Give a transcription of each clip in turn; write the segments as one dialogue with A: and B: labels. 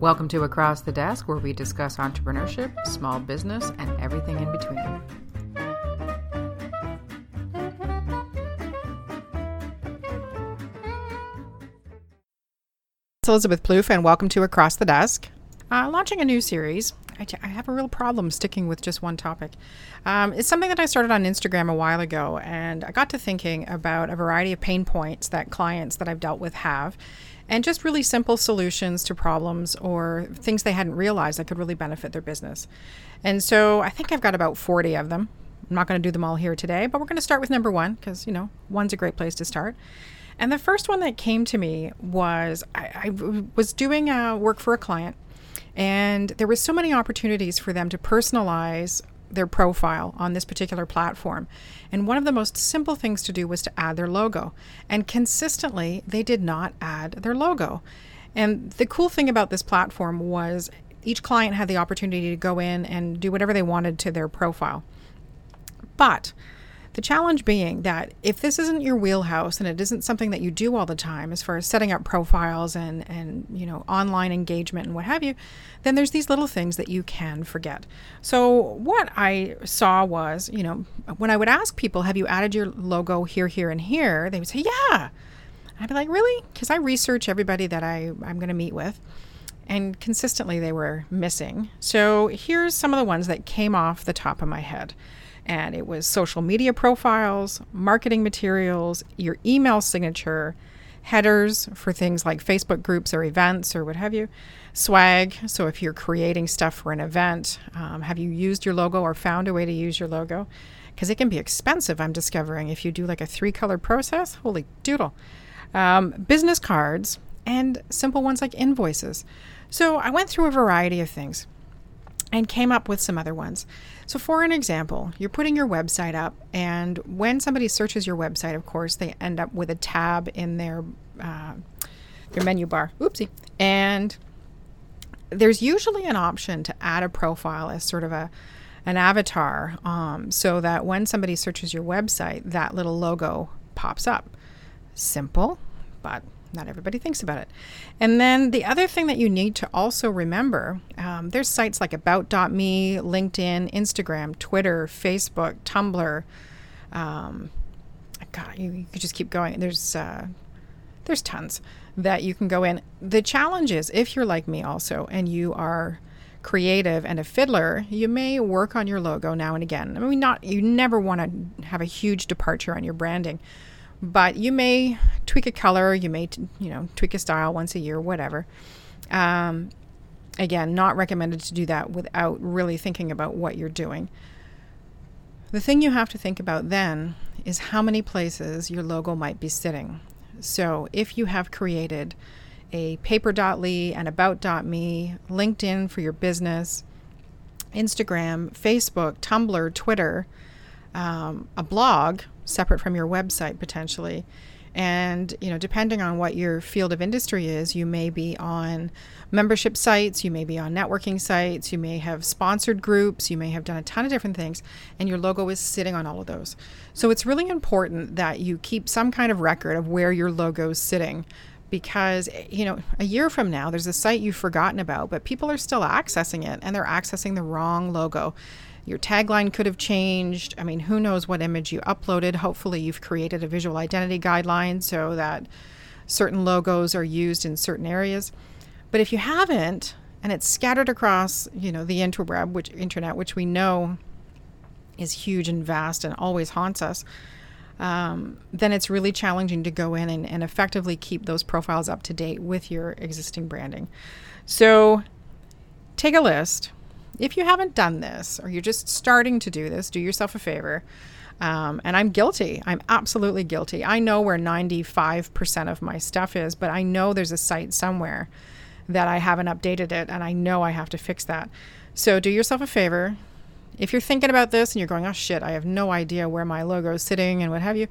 A: Welcome to Across the Desk, where we discuss entrepreneurship, small business, and everything in between. It's Elizabeth Plouffe, and welcome to Across the Desk. Uh, launching a new series. I, I have a real problem sticking with just one topic. Um, it's something that I started on Instagram a while ago, and I got to thinking about a variety of pain points that clients that I've dealt with have and just really simple solutions to problems or things they hadn't realized that could really benefit their business. And so I think I've got about 40 of them. I'm not going to do them all here today, but we're going to start with number one because, you know, one's a great place to start. And the first one that came to me was I, I was doing uh, work for a client, and there was so many opportunities for them to personalize their profile on this particular platform. And one of the most simple things to do was to add their logo. And consistently, they did not add their logo. And the cool thing about this platform was each client had the opportunity to go in and do whatever they wanted to their profile. But the challenge being that if this isn't your wheelhouse and it isn't something that you do all the time as far as setting up profiles and and you know online engagement and what have you, then there's these little things that you can forget. So what I saw was, you know, when I would ask people, "Have you added your logo here, here, and here?" They would say, "Yeah." I'd be like, "Really?" Because I research everybody that I I'm going to meet with and consistently they were missing. So here's some of the ones that came off the top of my head and it was social media profiles, marketing materials, your email signature, headers for things like Facebook groups or events or what have you, swag. So if you're creating stuff for an event, um, have you used your logo or found a way to use your logo? Because it can be expensive, I'm discovering. If you do like a three color process, holy doodle. Um, business cards and simple ones like invoices. So I went through a variety of things and came up with some other ones. So, for an example, you're putting your website up, and when somebody searches your website, of course, they end up with a tab in their uh, their menu bar. Oopsie, and there's usually an option to add a profile as sort of a an avatar, um, so that when somebody searches your website, that little logo pops up. Simple, but not everybody thinks about it. And then the other thing that you need to also remember um, there's sites like About.me, LinkedIn, Instagram, Twitter, Facebook, Tumblr. Um, God, you, you, could just keep going. There's uh, there's tons that you can go in. The challenge is if you're like me also and you are creative and a fiddler, you may work on your logo now and again. I mean, not you never want to have a huge departure on your branding, but you may tweak a color, you may, t- you know, tweak a style once a year, whatever. Um, again, not recommended to do that without really thinking about what you're doing. The thing you have to think about then is how many places your logo might be sitting. So if you have created a paper.li and about.me, LinkedIn for your business, Instagram, Facebook, Tumblr, Twitter, um, a blog separate from your website potentially. And, you know, depending on what your field of industry is, you may be on membership sites, you may be on networking sites, you may have sponsored groups, you may have done a ton of different things, and your logo is sitting on all of those. So it's really important that you keep some kind of record of where your logo is sitting because you know a year from now there's a site you've forgotten about but people are still accessing it and they're accessing the wrong logo your tagline could have changed. I mean, who knows what image you uploaded. Hopefully, you've created a visual identity guideline so that certain logos are used in certain areas. But if you haven't, and it's scattered across, you know, the interweb, which internet, which we know is huge and vast and always haunts us, um, then it's really challenging to go in and, and effectively keep those profiles up to date with your existing branding. So take a list, if you haven't done this or you're just starting to do this, do yourself a favor. Um, and I'm guilty. I'm absolutely guilty. I know where 95% of my stuff is, but I know there's a site somewhere that I haven't updated it, and I know I have to fix that. So do yourself a favor. If you're thinking about this and you're going, oh shit, I have no idea where my logo is sitting and what have you,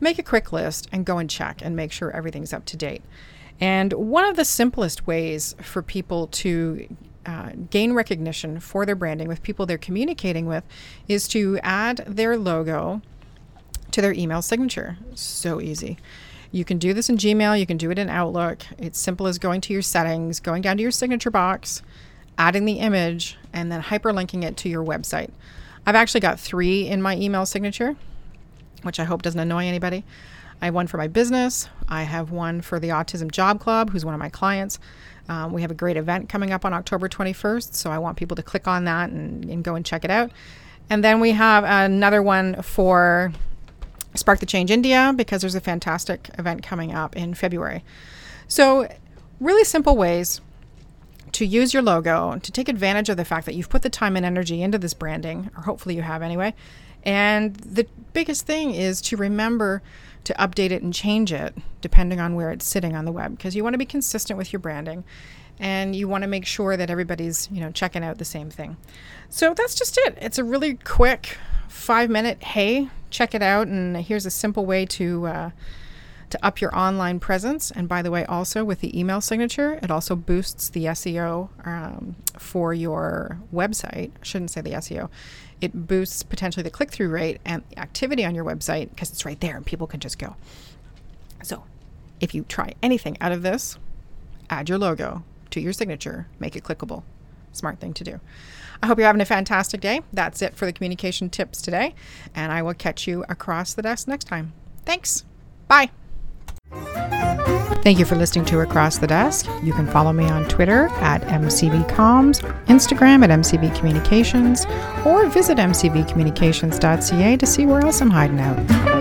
A: make a quick list and go and check and make sure everything's up to date. And one of the simplest ways for people to uh, gain recognition for their branding with people they're communicating with is to add their logo to their email signature. So easy. You can do this in Gmail, you can do it in Outlook. It's simple as going to your settings, going down to your signature box, adding the image, and then hyperlinking it to your website. I've actually got three in my email signature, which I hope doesn't annoy anybody. I have one for my business. I have one for the Autism Job Club, who's one of my clients. Um, we have a great event coming up on October 21st, so I want people to click on that and, and go and check it out. And then we have another one for Spark the Change India because there's a fantastic event coming up in February. So, really simple ways to use your logo, to take advantage of the fact that you've put the time and energy into this branding, or hopefully you have anyway. And the biggest thing is to remember to update it and change it depending on where it's sitting on the web because you want to be consistent with your branding and you want to make sure that everybody's, you know, checking out the same thing. So that's just it. It's a really quick 5 minute hey, check it out and here's a simple way to uh, to up your online presence. And by the way, also with the email signature, it also boosts the SEO um, for your website. I shouldn't say the SEO. It boosts potentially the click through rate and activity on your website because it's right there and people can just go. So if you try anything out of this, add your logo to your signature, make it clickable. Smart thing to do. I hope you're having a fantastic day. That's it for the communication tips today, and I will catch you across the desk next time. Thanks. Bye. Thank you for listening to Across the Desk. You can follow me on Twitter at MCBComms, Instagram at MCB Communications, or visit mcbcommunications.ca to see where else I'm hiding out.